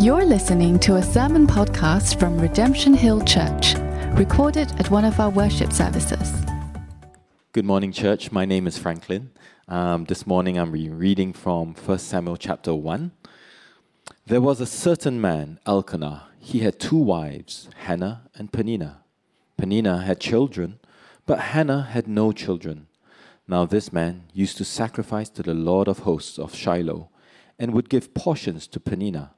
You're listening to a sermon podcast from Redemption Hill Church, recorded at one of our worship services. Good morning, church. My name is Franklin. Um, this morning I'm reading from 1 Samuel chapter 1. There was a certain man, Elkanah. He had two wives, Hannah and Peninnah. Peninnah had children, but Hannah had no children. Now this man used to sacrifice to the Lord of hosts of Shiloh, and would give portions to Peninnah.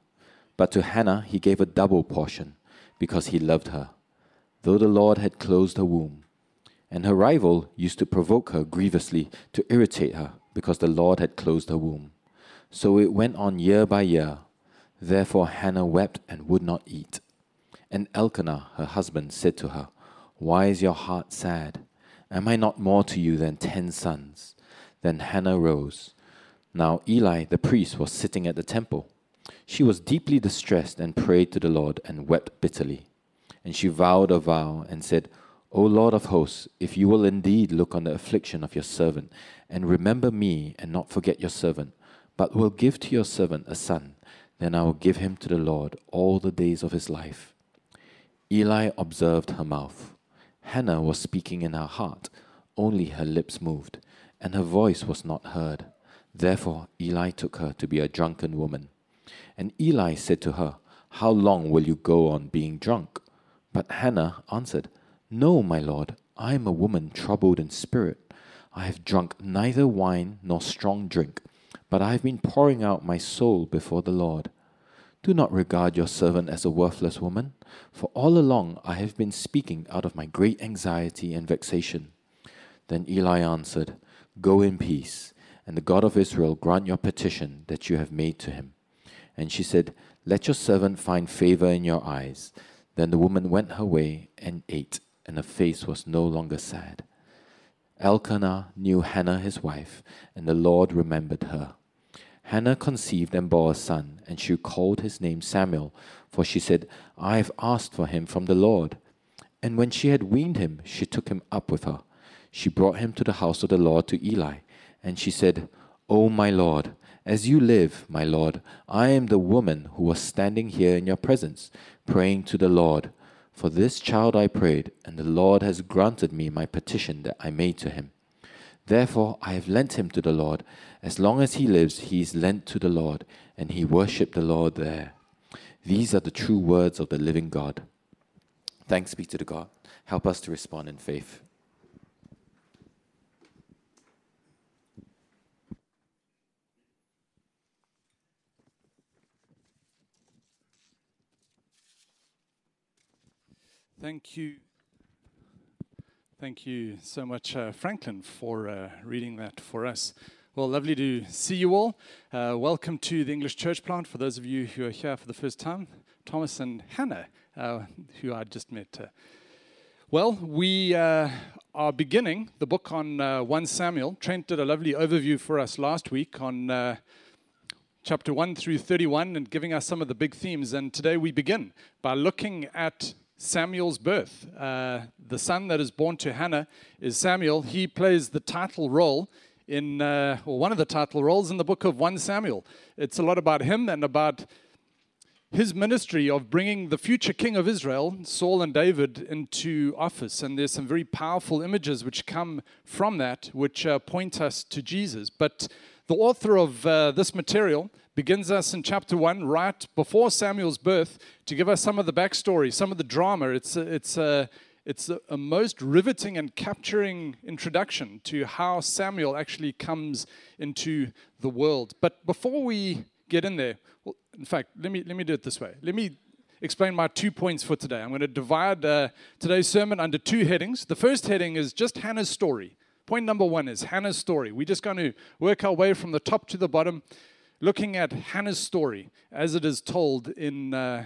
But to Hannah he gave a double portion, because he loved her, though the Lord had closed her womb. And her rival used to provoke her grievously to irritate her, because the Lord had closed her womb. So it went on year by year. Therefore Hannah wept and would not eat. And Elkanah, her husband, said to her, Why is your heart sad? Am I not more to you than ten sons? Then Hannah rose. Now Eli the priest was sitting at the temple. She was deeply distressed and prayed to the Lord and wept bitterly. And she vowed a vow and said, O Lord of hosts, if you will indeed look on the affliction of your servant, and remember me and not forget your servant, but will give to your servant a son, then I will give him to the Lord all the days of his life. Eli observed her mouth. Hannah was speaking in her heart, only her lips moved, and her voice was not heard. Therefore Eli took her to be a drunken woman. And Eli said to her, How long will you go on being drunk? But Hannah answered, No, my lord, I am a woman troubled in spirit. I have drunk neither wine nor strong drink, but I have been pouring out my soul before the Lord. Do not regard your servant as a worthless woman, for all along I have been speaking out of my great anxiety and vexation. Then Eli answered, Go in peace, and the God of Israel grant your petition that you have made to him. And she said, Let your servant find favor in your eyes. Then the woman went her way and ate, and her face was no longer sad. Elkanah knew Hannah his wife, and the Lord remembered her. Hannah conceived and bore a son, and she called his name Samuel, for she said, I have asked for him from the Lord. And when she had weaned him, she took him up with her. She brought him to the house of the Lord to Eli, and she said, O my Lord, as you live, my Lord, I am the woman who was standing here in your presence, praying to the Lord. For this child I prayed, and the Lord has granted me my petition that I made to him. Therefore I have lent him to the Lord. As long as he lives, he is lent to the Lord, and he worshipped the Lord there. These are the true words of the living God. Thanks be to the God. Help us to respond in faith. Thank you. Thank you so much, uh, Franklin, for uh, reading that for us. Well, lovely to see you all. Uh, welcome to the English Church Plant. For those of you who are here for the first time, Thomas and Hannah, uh, who I just met. Uh, well, we uh, are beginning the book on 1 Samuel. Trent did a lovely overview for us last week on chapter 1 through 31 and giving us some of the big themes. And today we begin by looking at Samuel's birth. Uh, the son that is born to Hannah is Samuel. He plays the title role in, uh, or one of the title roles in the book of 1 Samuel. It's a lot about him and about his ministry of bringing the future king of Israel, Saul and David, into office. And there's some very powerful images which come from that, which uh, point us to Jesus. But the author of uh, this material, begins us in chapter 1, right before Samuel's birth, to give us some of the backstory, some of the drama. It's a, it's a, it's a, a most riveting and capturing introduction to how Samuel actually comes into the world. But before we get in there, well, in fact, let me, let me do it this way. Let me explain my two points for today. I'm going to divide uh, today's sermon under two headings. The first heading is just Hannah's story. Point number one is Hannah's story. We're just going to work our way from the top to the bottom looking at Hannah's story as it is told in, uh,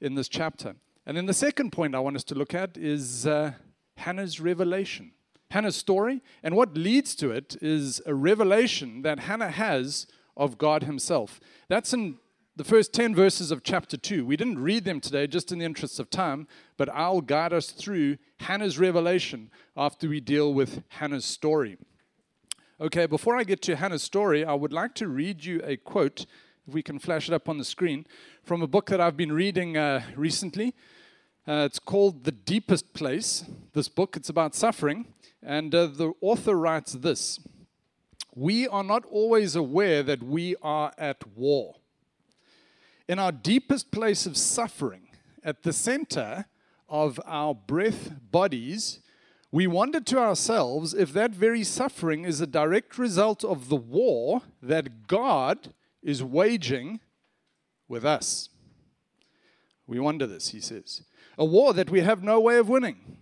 in this chapter. And then the second point I want us to look at is uh, Hannah's revelation. Hannah's story, and what leads to it is a revelation that Hannah has of God Himself. That's in the first 10 verses of chapter 2. We didn't read them today just in the interest of time, but I'll guide us through Hannah's revelation after we deal with Hannah's story. Okay, before I get to Hannah's story, I would like to read you a quote if we can flash it up on the screen, from a book that I've been reading uh, recently. Uh, it's called The Deepest Place. This book, it's about suffering. And uh, the author writes this We are not always aware that we are at war. In our deepest place of suffering, at the center of our breath bodies, we wonder to ourselves if that very suffering is a direct result of the war that God is waging with us. We wonder this, he says. A war that we have no way of winning.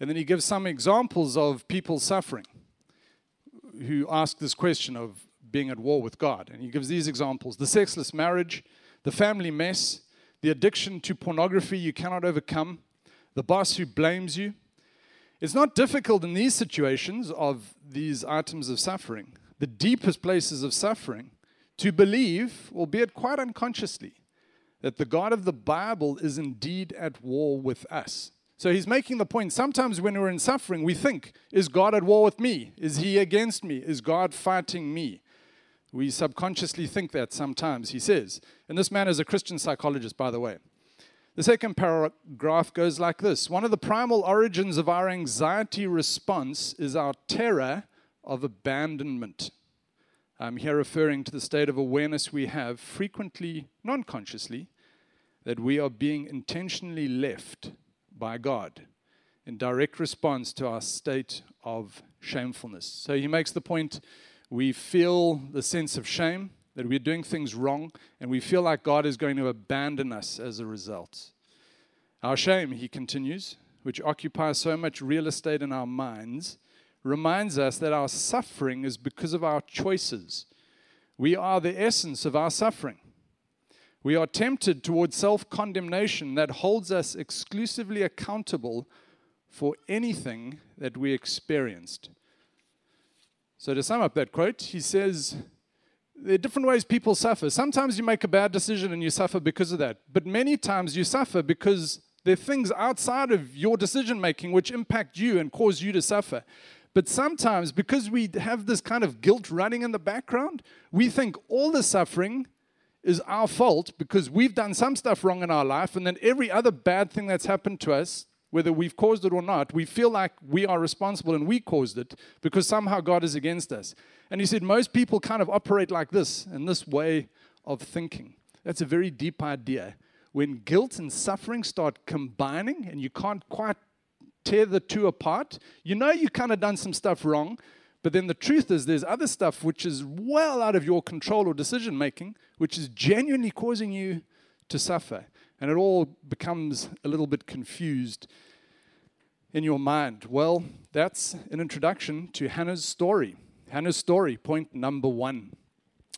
And then he gives some examples of people suffering who ask this question of being at war with God. And he gives these examples the sexless marriage, the family mess, the addiction to pornography you cannot overcome, the boss who blames you, it's not difficult in these situations of these items of suffering, the deepest places of suffering, to believe, albeit quite unconsciously, that the God of the Bible is indeed at war with us. So he's making the point sometimes when we're in suffering, we think, is God at war with me? Is he against me? Is God fighting me? We subconsciously think that sometimes, he says. And this man is a Christian psychologist, by the way. The second paragraph goes like this One of the primal origins of our anxiety response is our terror of abandonment. I'm here referring to the state of awareness we have, frequently non consciously, that we are being intentionally left by God in direct response to our state of shamefulness. So he makes the point we feel the sense of shame, that we're doing things wrong, and we feel like God is going to abandon us as a result. Our shame, he continues, which occupies so much real estate in our minds, reminds us that our suffering is because of our choices. We are the essence of our suffering. We are tempted towards self condemnation that holds us exclusively accountable for anything that we experienced. So, to sum up that quote, he says, there are different ways people suffer. Sometimes you make a bad decision and you suffer because of that. But many times you suffer because there are things outside of your decision making which impact you and cause you to suffer. But sometimes, because we have this kind of guilt running in the background, we think all the suffering is our fault because we've done some stuff wrong in our life, and then every other bad thing that's happened to us, whether we've caused it or not, we feel like we are responsible and we caused it because somehow God is against us. And he said, most people kind of operate like this, in this way of thinking. That's a very deep idea. When guilt and suffering start combining and you can't quite tear the two apart, you know you kind of done some stuff wrong, but then the truth is there's other stuff which is well out of your control or decision making, which is genuinely causing you to suffer. And it all becomes a little bit confused in your mind. Well, that's an introduction to Hannah's story. Hannah's story, point number one.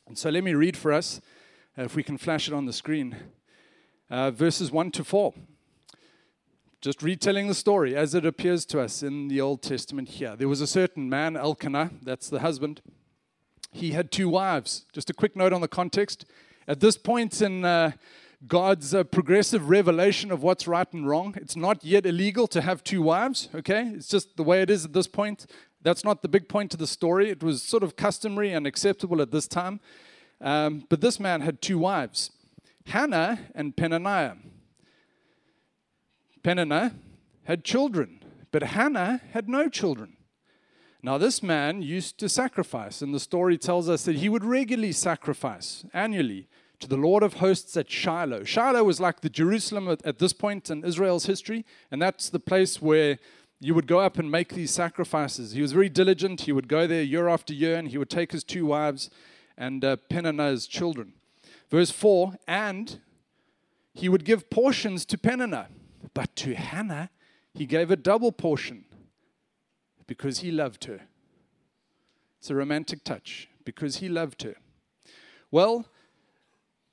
And so let me read for us, uh, if we can flash it on the screen, uh, verses 1 to 4. Just retelling the story as it appears to us in the Old Testament here. There was a certain man, Elkanah, that's the husband. He had two wives. Just a quick note on the context. At this point in uh, God's uh, progressive revelation of what's right and wrong, it's not yet illegal to have two wives, okay? It's just the way it is at this point. That's not the big point of the story. It was sort of customary and acceptable at this time. Um, but this man had two wives, Hannah and Peninnah. Peninnah had children, but Hannah had no children. Now, this man used to sacrifice, and the story tells us that he would regularly sacrifice annually to the Lord of hosts at Shiloh. Shiloh was like the Jerusalem at, at this point in Israel's history, and that's the place where you would go up and make these sacrifices. He was very diligent. He would go there year after year and he would take his two wives and uh, Peninnah's children. Verse 4 And he would give portions to Peninnah, but to Hannah he gave a double portion because he loved her. It's a romantic touch because he loved her. Well,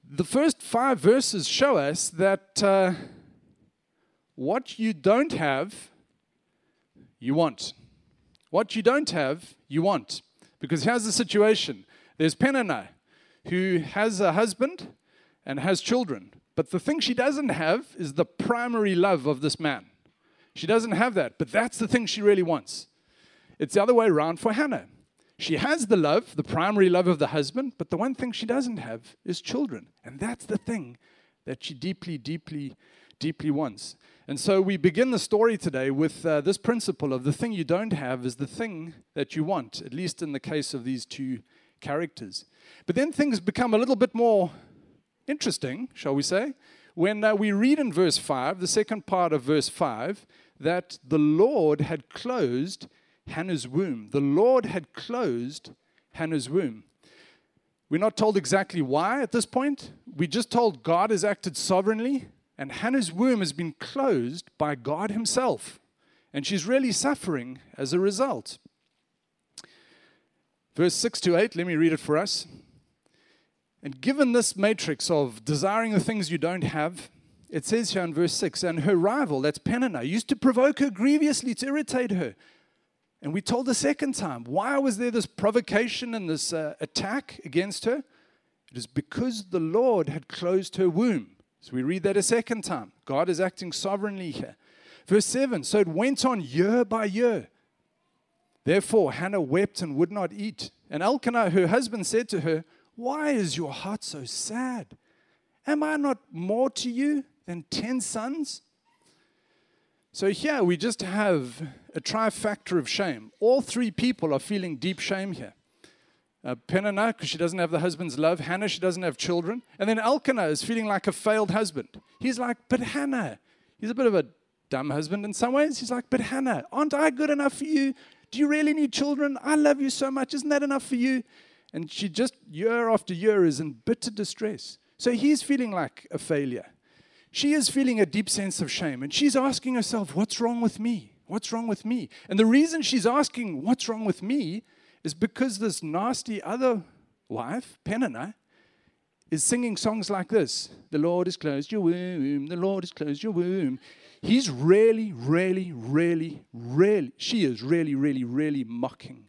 the first five verses show us that uh, what you don't have you want. What you don't have, you want. Because here's the situation there's Peninnah, who has a husband and has children. But the thing she doesn't have is the primary love of this man. She doesn't have that, but that's the thing she really wants. It's the other way around for Hannah. She has the love, the primary love of the husband, but the one thing she doesn't have is children. And that's the thing that she deeply, deeply, deeply wants. And so we begin the story today with uh, this principle of the thing you don't have is the thing that you want, at least in the case of these two characters. But then things become a little bit more interesting, shall we say, when uh, we read in verse 5, the second part of verse 5, that the Lord had closed Hannah's womb. The Lord had closed Hannah's womb. We're not told exactly why at this point. We're just told God has acted sovereignly, and Hannah's womb has been closed by God Himself. And she's really suffering as a result. Verse 6 to 8, let me read it for us. And given this matrix of desiring the things you don't have, it says here in verse 6 and her rival, that's Peninnah, used to provoke her grievously to irritate her. And we told the second time, why was there this provocation and this uh, attack against her? It is because the Lord had closed her womb. So we read that a second time. God is acting sovereignly here. Verse 7 So it went on year by year. Therefore, Hannah wept and would not eat. And Elkanah, her husband, said to her, Why is your heart so sad? Am I not more to you than ten sons? So here we just have a trifactor of shame. All three people are feeling deep shame here. Uh, Peninnah, because she doesn't have the husband's love. Hannah, she doesn't have children. And then Elkanah is feeling like a failed husband. He's like, But Hannah, he's a bit of a dumb husband in some ways. He's like, But Hannah, aren't I good enough for you? Do you really need children? I love you so much. Isn't that enough for you? And she just, year after year, is in bitter distress. So he's feeling like a failure. She is feeling a deep sense of shame. And she's asking herself, What's wrong with me? What's wrong with me? And the reason she's asking, What's wrong with me? is because this nasty other wife, Peninnah, is singing songs like this The Lord has closed your womb, the Lord has closed your womb. He's really, really, really, really, she is really, really, really mocking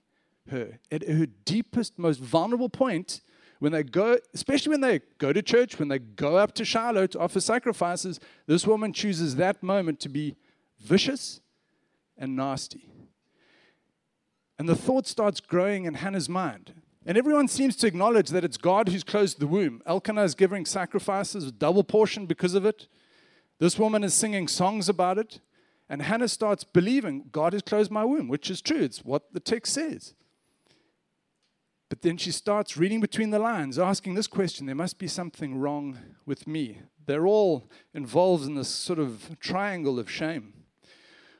her at her deepest, most vulnerable point. When they go, especially when they go to church, when they go up to Shiloh to offer sacrifices, this woman chooses that moment to be vicious and nasty. And the thought starts growing in Hannah's mind. And everyone seems to acknowledge that it's God who's closed the womb. Elkanah is giving sacrifices, a double portion because of it. This woman is singing songs about it. And Hannah starts believing God has closed my womb, which is true. It's what the text says. But then she starts reading between the lines, asking this question there must be something wrong with me. They're all involved in this sort of triangle of shame.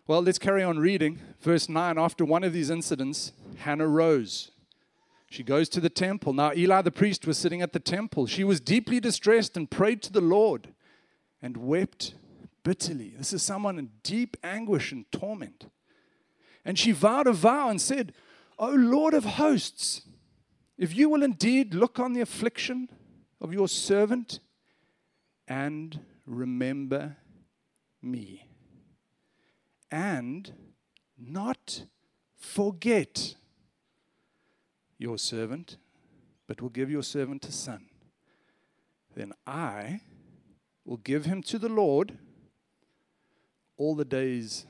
Well, let's carry on reading. Verse 9 After one of these incidents, Hannah rose. She goes to the temple. Now, Eli the priest was sitting at the temple. She was deeply distressed and prayed to the Lord and wept bitterly. This is someone in deep anguish and torment. And she vowed a vow and said, O Lord of hosts, if you will indeed look on the affliction of your servant and remember me, and not forget your servant, but will give your servant a son, then I will give him to the Lord all the days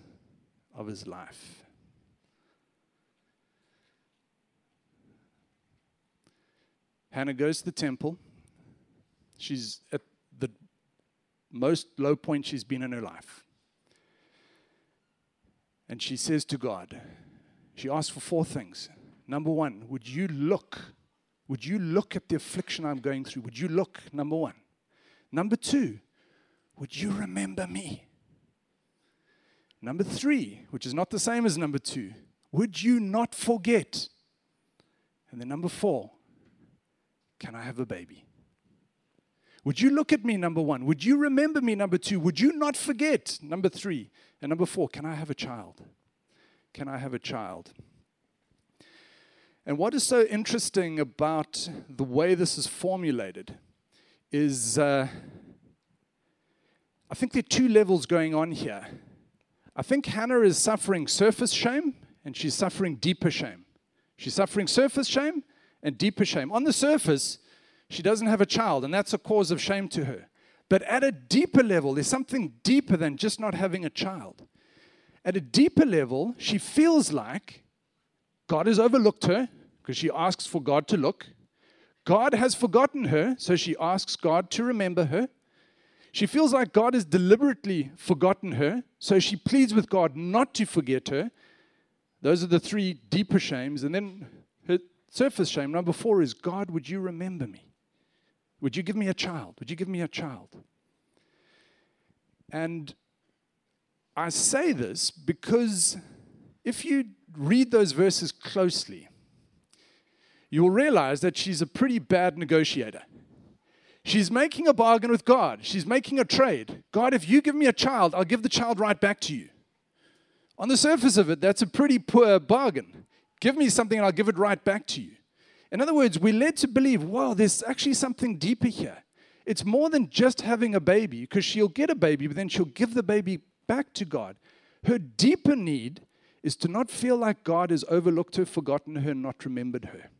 of his life. Hannah goes to the temple. She's at the most low point she's been in her life. And she says to God, she asks for four things. Number one, would you look? Would you look at the affliction I'm going through? Would you look? Number one. Number two, would you remember me? Number three, which is not the same as number two, would you not forget? And then number four, can I have a baby? Would you look at me, number one? Would you remember me, number two? Would you not forget, number three? And number four, can I have a child? Can I have a child? And what is so interesting about the way this is formulated is uh, I think there are two levels going on here. I think Hannah is suffering surface shame and she's suffering deeper shame. She's suffering surface shame and deeper shame. On the surface, she doesn't have a child, and that's a cause of shame to her. But at a deeper level, there's something deeper than just not having a child. At a deeper level, she feels like God has overlooked her because she asks for God to look. God has forgotten her, so she asks God to remember her. She feels like God has deliberately forgotten her, so she pleads with God not to forget her. Those are the three deeper shames. And then surface shame, number four, is God, would you remember me? Would you give me a child? Would you give me a child? And I say this because if you read those verses closely, you will realize that she's a pretty bad negotiator. She's making a bargain with God. She's making a trade. God, if you give me a child, I'll give the child right back to you. On the surface of it, that's a pretty poor bargain. Give me something and I'll give it right back to you. In other words, we're led to believe, wow, there's actually something deeper here. It's more than just having a baby, because she'll get a baby, but then she'll give the baby back to God. Her deeper need is to not feel like God has overlooked her, forgotten her, not remembered her.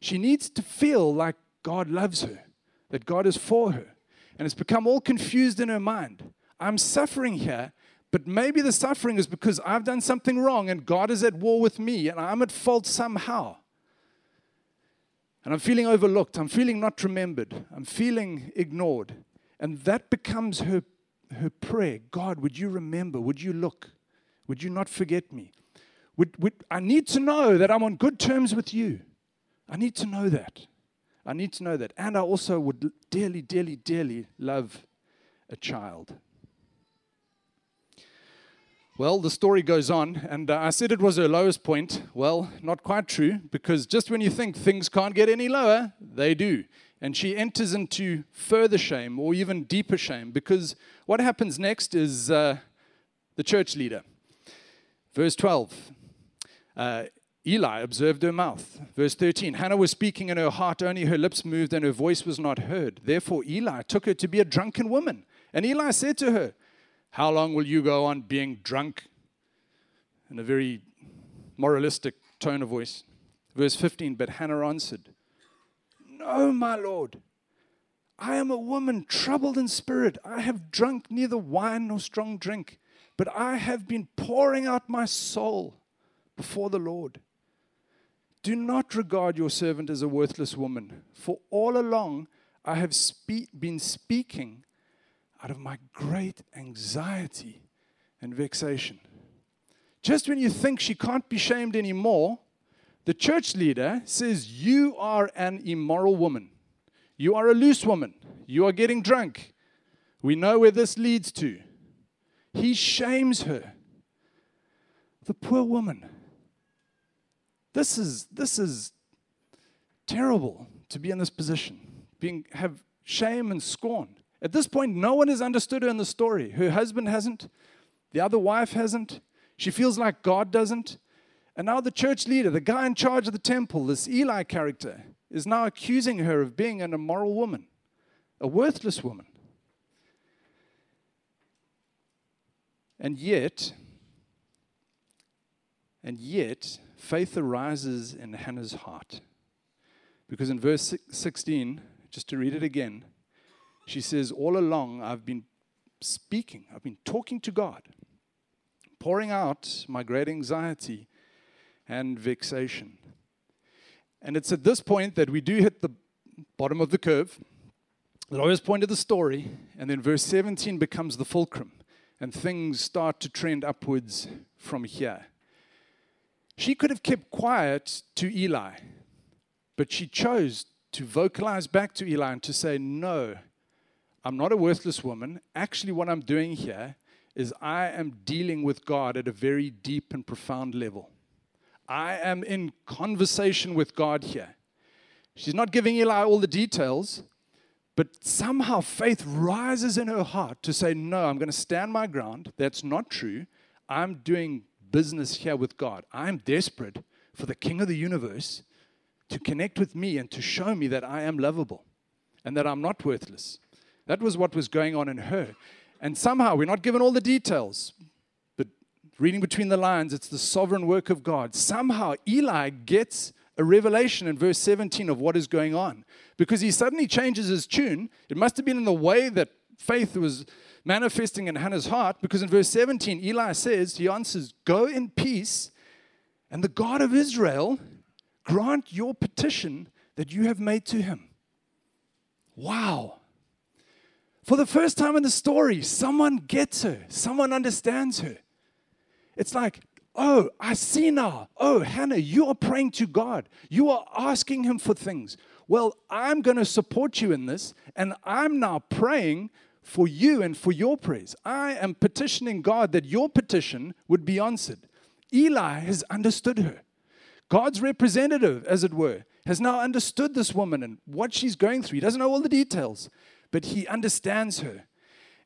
She needs to feel like God loves her, that God is for her. And it's become all confused in her mind. I'm suffering here, but maybe the suffering is because I've done something wrong and God is at war with me and I'm at fault somehow. And I'm feeling overlooked. I'm feeling not remembered. I'm feeling ignored. And that becomes her, her prayer God, would you remember? Would you look? Would you not forget me? Would, would, I need to know that I'm on good terms with you. I need to know that. I need to know that. And I also would dearly, dearly, dearly love a child. Well, the story goes on, and uh, I said it was her lowest point. Well, not quite true, because just when you think things can't get any lower, they do. And she enters into further shame, or even deeper shame, because what happens next is uh, the church leader. Verse 12 uh, Eli observed her mouth. Verse 13 Hannah was speaking in her heart, only her lips moved, and her voice was not heard. Therefore, Eli took her to be a drunken woman. And Eli said to her, how long will you go on being drunk? In a very moralistic tone of voice. Verse 15 But Hannah answered, No, my Lord. I am a woman troubled in spirit. I have drunk neither wine nor strong drink, but I have been pouring out my soul before the Lord. Do not regard your servant as a worthless woman, for all along I have spe- been speaking out of my great anxiety and vexation. Just when you think she can't be shamed anymore, the church leader says, You are an immoral woman. You are a loose woman. You are getting drunk. We know where this leads to. He shames her. The poor woman. This is, this is terrible to be in this position, being, have shame and scorn. At this point, no one has understood her in the story. Her husband hasn't, the other wife hasn't. She feels like God doesn't. And now the church leader, the guy in charge of the temple, this Eli character, is now accusing her of being an immoral woman, a worthless woman. And yet, and yet, faith arises in Hannah's heart. Because in verse 16, just to read it again, she says, All along, I've been speaking, I've been talking to God, pouring out my great anxiety and vexation. And it's at this point that we do hit the bottom of the curve, the lowest point of the story, and then verse 17 becomes the fulcrum, and things start to trend upwards from here. She could have kept quiet to Eli, but she chose to vocalize back to Eli and to say, No, I'm not a worthless woman. Actually, what I'm doing here is I am dealing with God at a very deep and profound level. I am in conversation with God here. She's not giving Eli all the details, but somehow faith rises in her heart to say, No, I'm going to stand my ground. That's not true. I'm doing business here with God. I'm desperate for the King of the universe to connect with me and to show me that I am lovable and that I'm not worthless. That was what was going on in her. And somehow, we're not given all the details, but reading between the lines, it's the sovereign work of God. Somehow, Eli gets a revelation in verse 17 of what is going on because he suddenly changes his tune. It must have been in the way that faith was manifesting in Hannah's heart because in verse 17, Eli says, He answers, Go in peace, and the God of Israel grant your petition that you have made to him. Wow. For the first time in the story, someone gets her, someone understands her. It's like, oh, I see now. Oh, Hannah, you are praying to God, you are asking Him for things. Well, I'm going to support you in this, and I'm now praying for you and for your prayers. I am petitioning God that your petition would be answered. Eli has understood her. God's representative, as it were, has now understood this woman and what she's going through. He doesn't know all the details, but he understands her.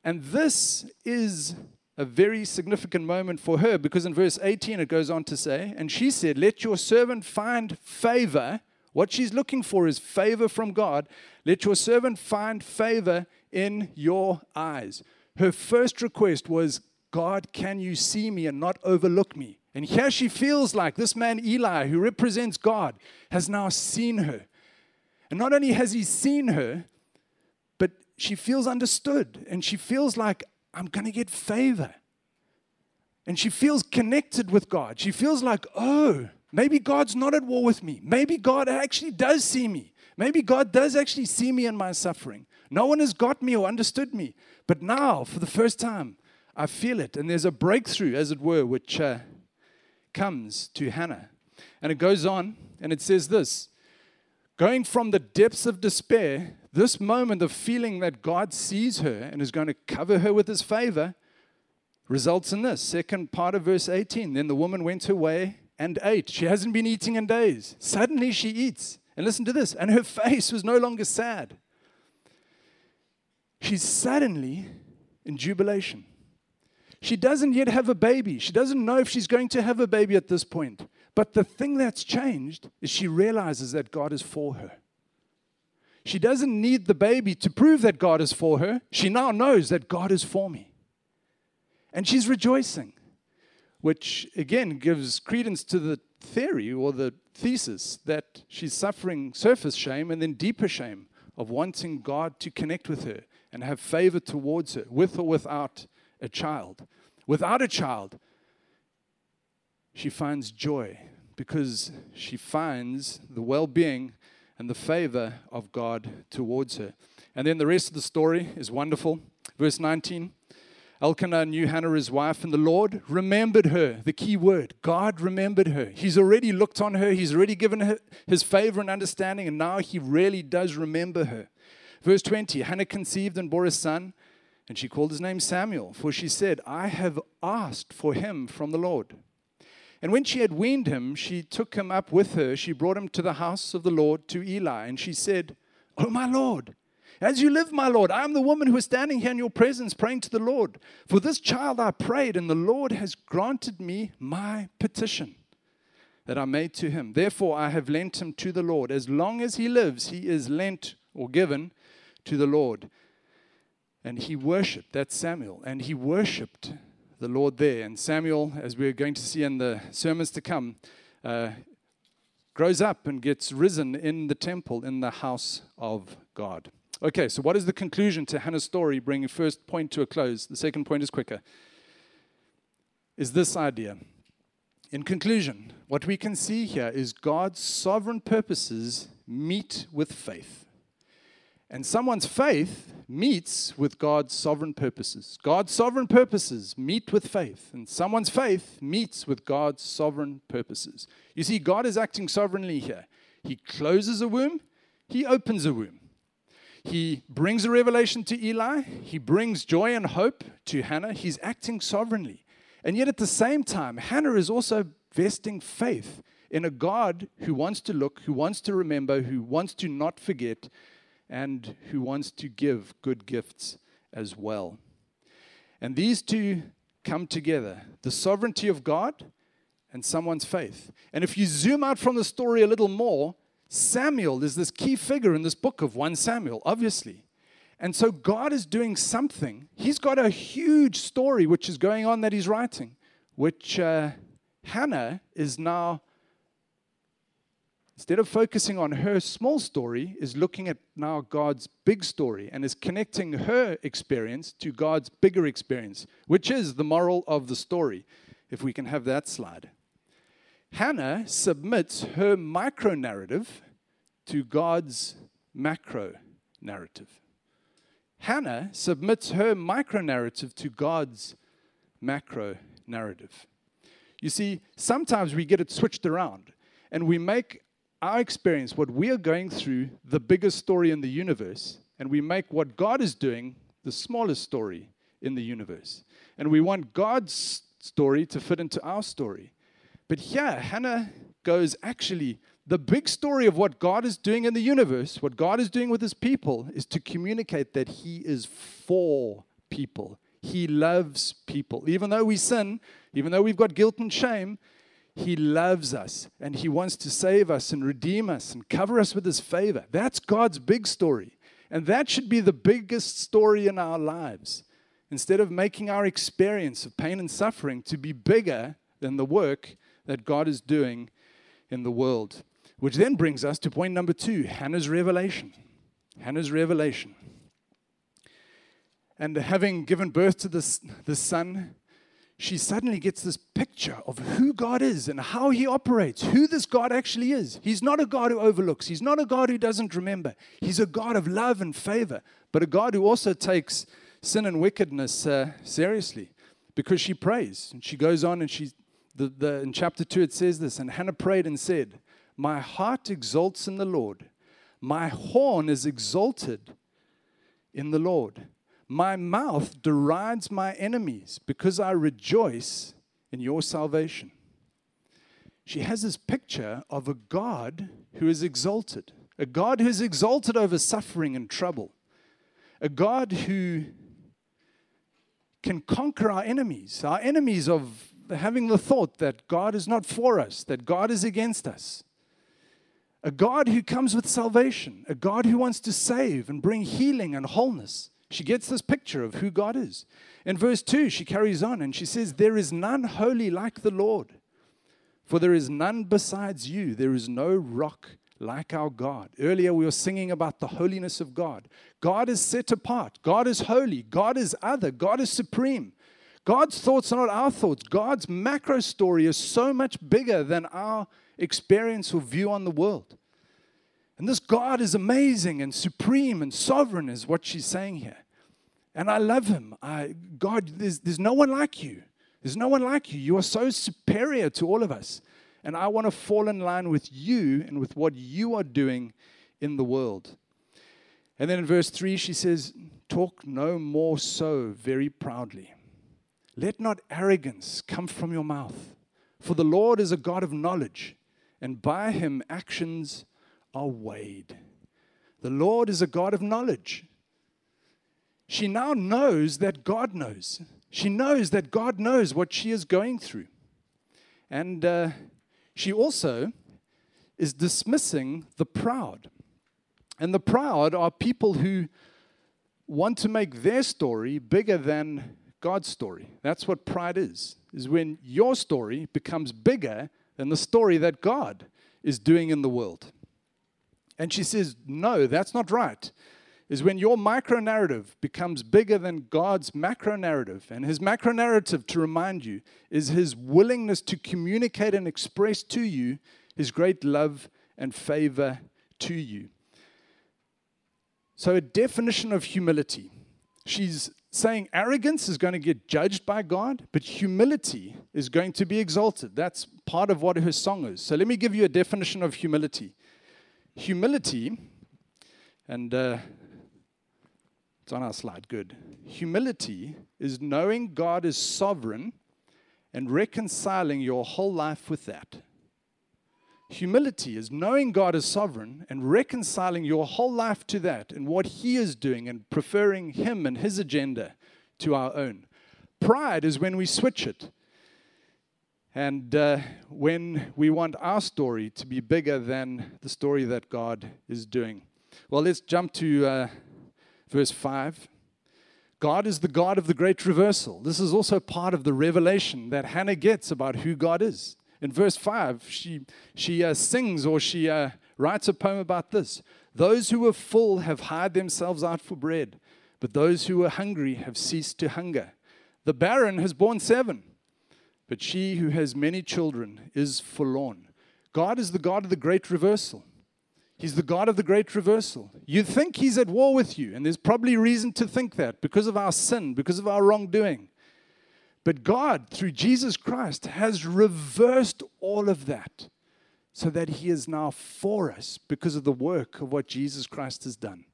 And this is a very significant moment for her because in verse 18 it goes on to say, And she said, Let your servant find favor. What she's looking for is favor from God. Let your servant find favor in your eyes. Her first request was, God, can you see me and not overlook me? And here she feels like this man Eli, who represents God, has now seen her. And not only has he seen her, she feels understood and she feels like, I'm going to get favor. And she feels connected with God. She feels like, oh, maybe God's not at war with me. Maybe God actually does see me. Maybe God does actually see me in my suffering. No one has got me or understood me. But now, for the first time, I feel it. And there's a breakthrough, as it were, which uh, comes to Hannah. And it goes on and it says this going from the depths of despair, this moment of feeling that God sees her and is going to cover her with his favor results in this. Second part of verse 18. Then the woman went her way and ate. She hasn't been eating in days. Suddenly she eats. And listen to this. And her face was no longer sad. She's suddenly in jubilation. She doesn't yet have a baby. She doesn't know if she's going to have a baby at this point. But the thing that's changed is she realizes that God is for her. She doesn't need the baby to prove that God is for her. She now knows that God is for me. And she's rejoicing, which again gives credence to the theory or the thesis that she's suffering surface shame and then deeper shame of wanting God to connect with her and have favor towards her, with or without a child. Without a child, she finds joy because she finds the well being and the favor of God towards her. And then the rest of the story is wonderful. Verse 19 Elkanah knew Hannah, his wife, and the Lord remembered her. The key word God remembered her. He's already looked on her, He's already given her his favor and understanding, and now He really does remember her. Verse 20 Hannah conceived and bore a son, and she called his name Samuel, for she said, I have asked for him from the Lord. And when she had weaned him, she took him up with her. She brought him to the house of the Lord to Eli, and she said, Oh, my Lord, as you live, my Lord, I am the woman who is standing here in your presence praying to the Lord. For this child I prayed, and the Lord has granted me my petition that I made to him. Therefore, I have lent him to the Lord. As long as he lives, he is lent or given to the Lord. And he worshiped, that's Samuel, and he worshiped the Lord there. And Samuel, as we're going to see in the sermons to come, uh, grows up and gets risen in the temple in the house of God. Okay, so what is the conclusion to Hannah's story, bringing first point to a close? The second point is quicker. Is this idea. In conclusion, what we can see here is God's sovereign purposes meet with faith. And someone's faith meets with God's sovereign purposes. God's sovereign purposes meet with faith, and someone's faith meets with God's sovereign purposes. You see, God is acting sovereignly here. He closes a womb, He opens a womb. He brings a revelation to Eli. He brings joy and hope to Hannah. He's acting sovereignly. And yet, at the same time, Hannah is also vesting faith in a God who wants to look, who wants to remember, who wants to not forget, and who wants to give good gifts as well. And these two come together the sovereignty of God and someone's faith. And if you zoom out from the story a little more, Samuel is this key figure in this book of 1 Samuel, obviously. And so God is doing something. He's got a huge story which is going on that he's writing, which uh, Hannah is now, instead of focusing on her small story, is looking at now God's big story and is connecting her experience to God's bigger experience, which is the moral of the story. If we can have that slide. Hannah submits her micro narrative to God's macro narrative. Hannah submits her micro narrative to God's macro narrative. You see, sometimes we get it switched around and we make our experience, what we are going through, the biggest story in the universe, and we make what God is doing the smallest story in the universe. And we want God's story to fit into our story. But here, Hannah goes actually, the big story of what God is doing in the universe, what God is doing with his people, is to communicate that he is for people. He loves people. Even though we sin, even though we've got guilt and shame, he loves us and He wants to save us and redeem us and cover us with His favor. That's God's big story. And that should be the biggest story in our lives. Instead of making our experience of pain and suffering to be bigger than the work that God is doing in the world. Which then brings us to point number two Hannah's revelation. Hannah's revelation. And having given birth to this, this son, she suddenly gets this picture of who God is and how he operates, who this God actually is. He's not a God who overlooks, he's not a God who doesn't remember. He's a God of love and favor, but a God who also takes sin and wickedness uh, seriously because she prays. And she goes on and she, the, the, in chapter 2, it says this And Hannah prayed and said, My heart exalts in the Lord, my horn is exalted in the Lord. My mouth derides my enemies because I rejoice in your salvation. She has this picture of a God who is exalted, a God who is exalted over suffering and trouble, a God who can conquer our enemies, our enemies of having the thought that God is not for us, that God is against us. A God who comes with salvation, a God who wants to save and bring healing and wholeness. She gets this picture of who God is. In verse 2, she carries on and she says, There is none holy like the Lord, for there is none besides you. There is no rock like our God. Earlier, we were singing about the holiness of God. God is set apart, God is holy, God is other, God is supreme. God's thoughts are not our thoughts. God's macro story is so much bigger than our experience or view on the world. And this God is amazing and supreme and sovereign, is what she's saying here. And I love him. I, God, there's, there's no one like you. There's no one like you. You are so superior to all of us. And I want to fall in line with you and with what you are doing in the world. And then in verse 3, she says, Talk no more so very proudly. Let not arrogance come from your mouth. For the Lord is a God of knowledge, and by him actions are weighed. The Lord is a God of knowledge. She now knows that God knows. She knows that God knows what she is going through. And uh, she also is dismissing the proud. And the proud are people who want to make their story bigger than God's story. That's what pride is. Is when your story becomes bigger than the story that God is doing in the world. And she says, No, that's not right. Is when your micro narrative becomes bigger than God's macro narrative. And his macro narrative, to remind you, is his willingness to communicate and express to you his great love and favor to you. So, a definition of humility. She's saying arrogance is going to get judged by God, but humility is going to be exalted. That's part of what her song is. So, let me give you a definition of humility humility, and uh, it's on our slide, good. Humility is knowing God is sovereign and reconciling your whole life with that. Humility is knowing God is sovereign and reconciling your whole life to that and what He is doing and preferring Him and His agenda to our own. Pride is when we switch it and uh, when we want our story to be bigger than the story that God is doing. Well, let's jump to uh, verse 5. God is the God of the great reversal. This is also part of the revelation that Hannah gets about who God is. In verse 5, she, she uh, sings or she uh, writes a poem about this Those who were full have hired themselves out for bread, but those who were hungry have ceased to hunger. The barren has borne seven but she who has many children is forlorn. God is the God of the great reversal. He's the God of the great reversal. You think He's at war with you, and there's probably reason to think that because of our sin, because of our wrongdoing. But God, through Jesus Christ, has reversed all of that so that He is now for us because of the work of what Jesus Christ has done.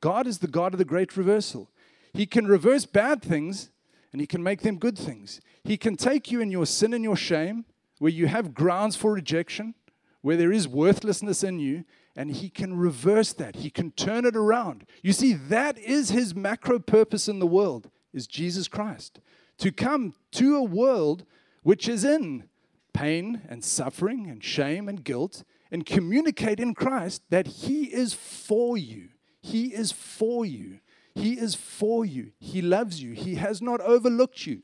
God is the God of the great reversal. He can reverse bad things and He can make them good things. He can take you in your sin and your shame, where you have grounds for rejection, where there is worthlessness in you, and He can reverse that. He can turn it around. You see, that is His macro purpose in the world, is Jesus Christ. To come to a world which is in pain and suffering and shame and guilt and communicate in Christ that He is for you. He is for you. He is for you. He loves you. He has not overlooked you.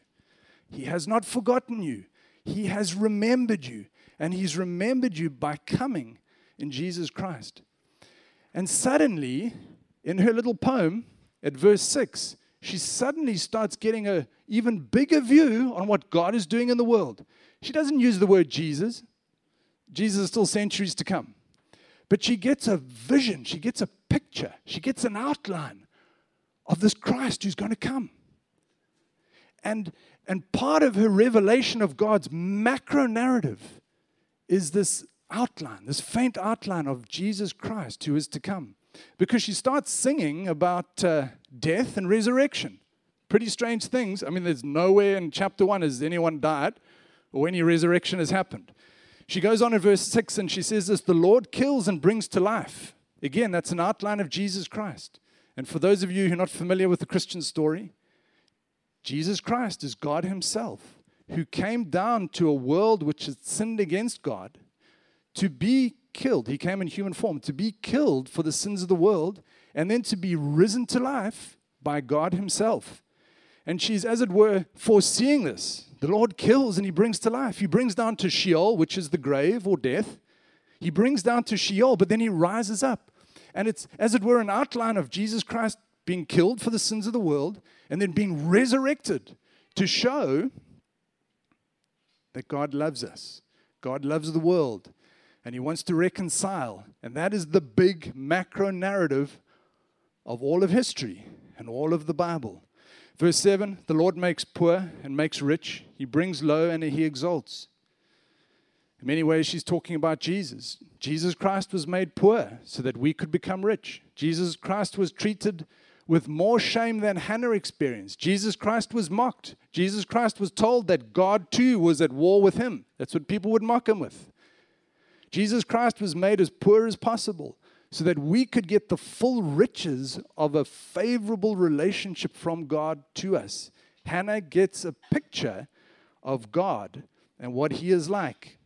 He has not forgotten you. He has remembered you. And He's remembered you by coming in Jesus Christ. And suddenly, in her little poem at verse 6, she suddenly starts getting a even bigger view on what God is doing in the world. She doesn't use the word Jesus. Jesus is still centuries to come. But she gets a vision, she gets a picture, she gets an outline of this Christ who's going to come. And, and part of her revelation of God's macro narrative is this outline, this faint outline of Jesus Christ who is to come. Because she starts singing about uh, death and resurrection. Pretty strange things. I mean, there's nowhere in chapter one has anyone died or any resurrection has happened. She goes on in verse 6 and she says this The Lord kills and brings to life. Again, that's an outline of Jesus Christ. And for those of you who are not familiar with the Christian story, Jesus Christ is God Himself who came down to a world which had sinned against God to be killed. He came in human form to be killed for the sins of the world and then to be risen to life by God Himself. And she's, as it were, foreseeing this. The Lord kills and He brings to life. He brings down to Sheol, which is the grave or death. He brings down to Sheol, but then He rises up and it's, as it were, an outline of Jesus Christ being killed for the sins of the world and then being resurrected to show that God loves us. God loves the world and He wants to reconcile. And that is the big macro narrative of all of history and all of the Bible. Verse 7 The Lord makes poor and makes rich, He brings low and He exalts. In many ways, she's talking about Jesus. Jesus Christ was made poor so that we could become rich. Jesus Christ was treated with more shame than Hannah experienced. Jesus Christ was mocked. Jesus Christ was told that God too was at war with him. That's what people would mock him with. Jesus Christ was made as poor as possible so that we could get the full riches of a favorable relationship from God to us. Hannah gets a picture of God and what he is like.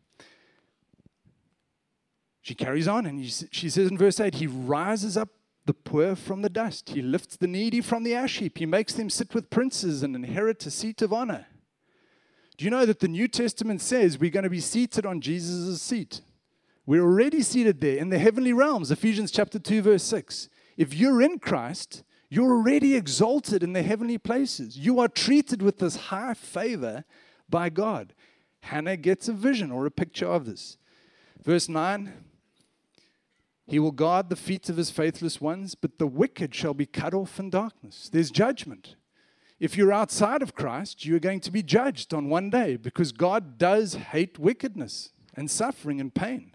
She carries on and she says in verse 8, He rises up the poor from the dust. He lifts the needy from the ash heap. He makes them sit with princes and inherit a seat of honor. Do you know that the New Testament says we're going to be seated on Jesus' seat? We're already seated there in the heavenly realms, Ephesians chapter 2, verse 6. If you're in Christ, you're already exalted in the heavenly places. You are treated with this high favor by God. Hannah gets a vision or a picture of this. Verse 9 he will guard the feet of his faithless ones, but the wicked shall be cut off in darkness. There's judgment. If you're outside of Christ, you are going to be judged on one day because God does hate wickedness and suffering and pain.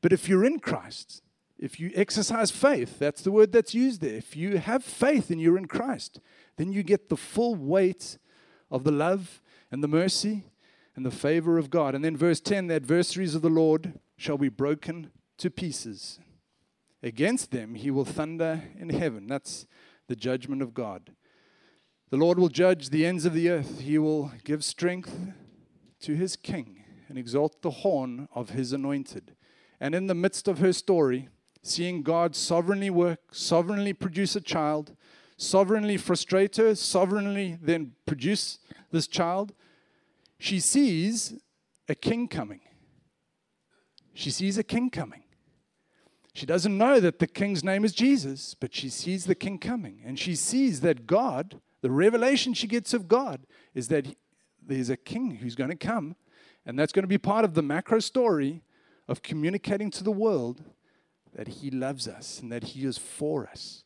But if you're in Christ, if you exercise faith, that's the word that's used there. If you have faith and you're in Christ, then you get the full weight of the love and the mercy and the favor of God. And then verse 10 the adversaries of the Lord shall be broken to pieces. Against them he will thunder in heaven. That's the judgment of God. The Lord will judge the ends of the earth. He will give strength to his king and exalt the horn of his anointed. And in the midst of her story, seeing God sovereignly work, sovereignly produce a child, sovereignly frustrate her, sovereignly then produce this child, she sees a king coming. She sees a king coming. She doesn't know that the king's name is Jesus, but she sees the king coming. And she sees that God, the revelation she gets of God, is that there's a king who's going to come, and that's going to be part of the macro story of communicating to the world that he loves us and that he is for us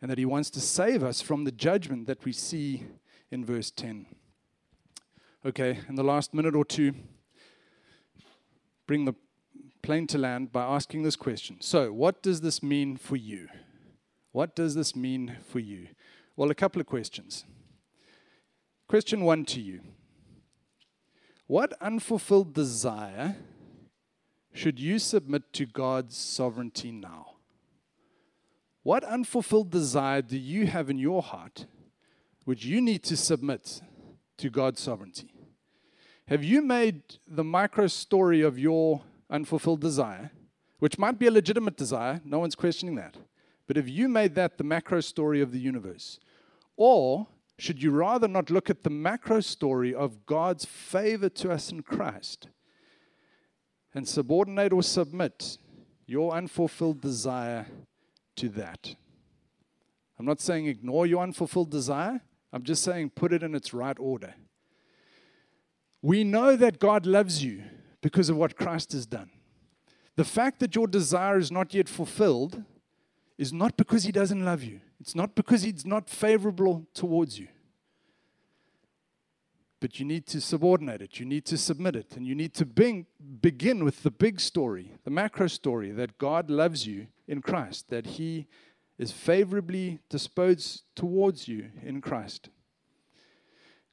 and that he wants to save us from the judgment that we see in verse 10. Okay, in the last minute or two, bring the plane to land by asking this question. So, what does this mean for you? What does this mean for you? Well, a couple of questions. Question one to you What unfulfilled desire should you submit to God's sovereignty now? What unfulfilled desire do you have in your heart which you need to submit to God's sovereignty? Have you made the micro story of your unfulfilled desire, which might be a legitimate desire, no one's questioning that, but have you made that the macro story of the universe? Or should you rather not look at the macro story of God's favor to us in Christ and subordinate or submit your unfulfilled desire to that? I'm not saying ignore your unfulfilled desire, I'm just saying put it in its right order. We know that God loves you because of what Christ has done. The fact that your desire is not yet fulfilled is not because He doesn't love you, it's not because He's not favorable towards you. But you need to subordinate it, you need to submit it, and you need to begin with the big story, the macro story that God loves you in Christ, that He is favorably disposed towards you in Christ.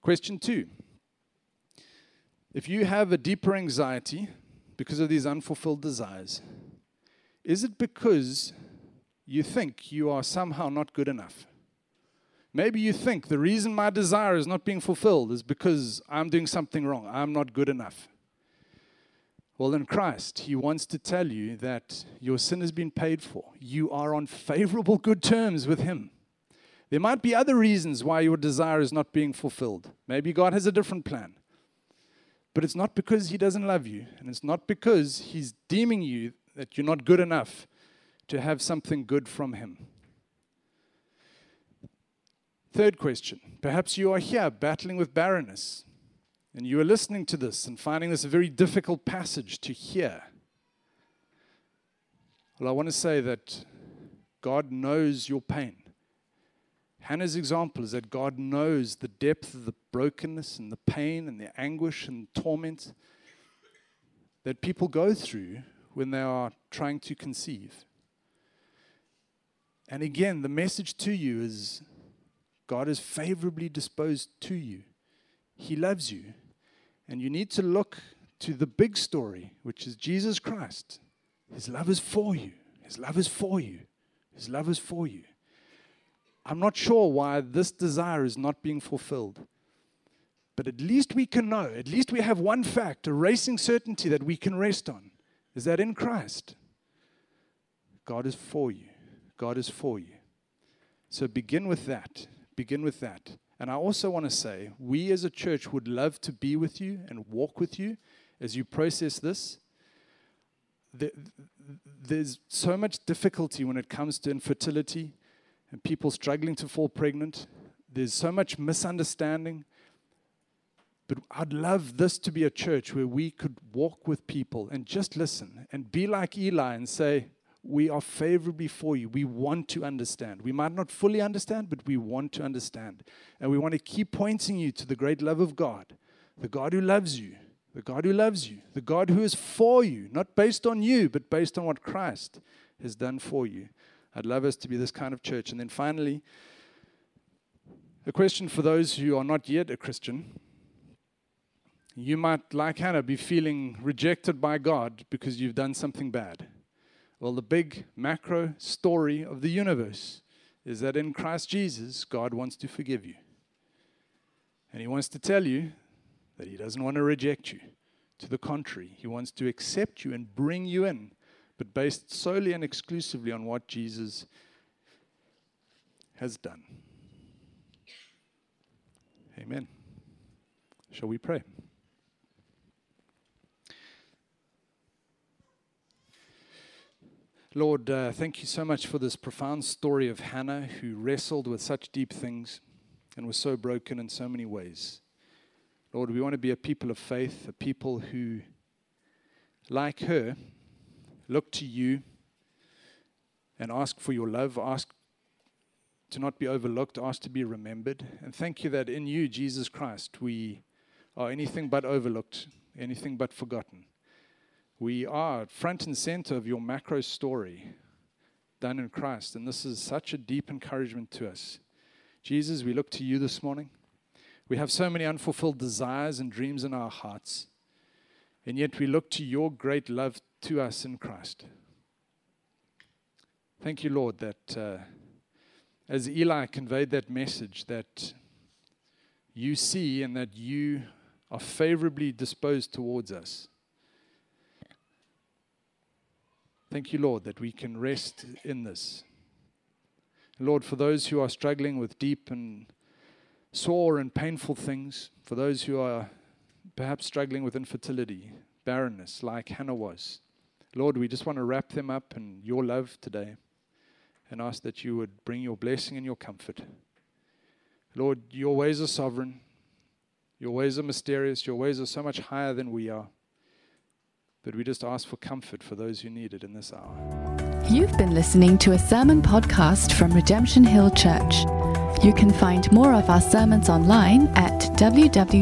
Question two if you have a deeper anxiety because of these unfulfilled desires, is it because you think you are somehow not good enough? Maybe you think the reason my desire is not being fulfilled is because I'm doing something wrong. I'm not good enough. Well, in Christ, He wants to tell you that your sin has been paid for. You are on favorable, good terms with Him. There might be other reasons why your desire is not being fulfilled. Maybe God has a different plan. But it's not because he doesn't love you, and it's not because he's deeming you that you're not good enough to have something good from him. Third question perhaps you are here battling with barrenness, and you are listening to this and finding this a very difficult passage to hear. Well, I want to say that God knows your pain. Hannah's example is that God knows the depth of the brokenness and the pain and the anguish and torment that people go through when they are trying to conceive. And again, the message to you is God is favorably disposed to you. He loves you. And you need to look to the big story, which is Jesus Christ. His love is for you. His love is for you. His love is for you. I'm not sure why this desire is not being fulfilled. But at least we can know, at least we have one fact, a racing certainty that we can rest on, is that in Christ, God is for you. God is for you. So begin with that. Begin with that. And I also want to say, we as a church would love to be with you and walk with you as you process this. There's so much difficulty when it comes to infertility and people struggling to fall pregnant. There's so much misunderstanding. But I'd love this to be a church where we could walk with people and just listen and be like Eli and say, We are favorably for you. We want to understand. We might not fully understand, but we want to understand. And we want to keep pointing you to the great love of God, the God who loves you, the God who loves you, the God who is for you, not based on you, but based on what Christ has done for you. I'd love us to be this kind of church. And then finally, a question for those who are not yet a Christian. You might, like Hannah, be feeling rejected by God because you've done something bad. Well, the big macro story of the universe is that in Christ Jesus, God wants to forgive you. And He wants to tell you that He doesn't want to reject you. To the contrary, He wants to accept you and bring you in but based solely and exclusively on what Jesus has done. Amen. Shall we pray? Lord, uh, thank you so much for this profound story of Hannah who wrestled with such deep things and was so broken in so many ways. Lord, we want to be a people of faith, a people who, like her, look to you and ask for your love, ask to not be overlooked, ask to be remembered. And thank you that in you, Jesus Christ, we are anything but overlooked, anything but forgotten. We are front and center of your macro story done in Christ. And this is such a deep encouragement to us. Jesus, we look to you this morning. We have so many unfulfilled desires and dreams in our hearts. And yet we look to your great love to us in Christ. Thank you, Lord, that uh, as Eli conveyed that message, that you see and that you are favorably disposed towards us. Thank you, Lord, that we can rest in this. Lord, for those who are struggling with deep and sore and painful things, for those who are perhaps struggling with infertility, barrenness, like Hannah was, Lord, we just want to wrap them up in your love today and ask that you would bring your blessing and your comfort. Lord, your ways are sovereign, your ways are mysterious, your ways are so much higher than we are. But we just ask for comfort for those who need it in this hour. You've been listening to a sermon podcast from Redemption Hill Church. You can find more of our sermons online at www.rhc.org.sg.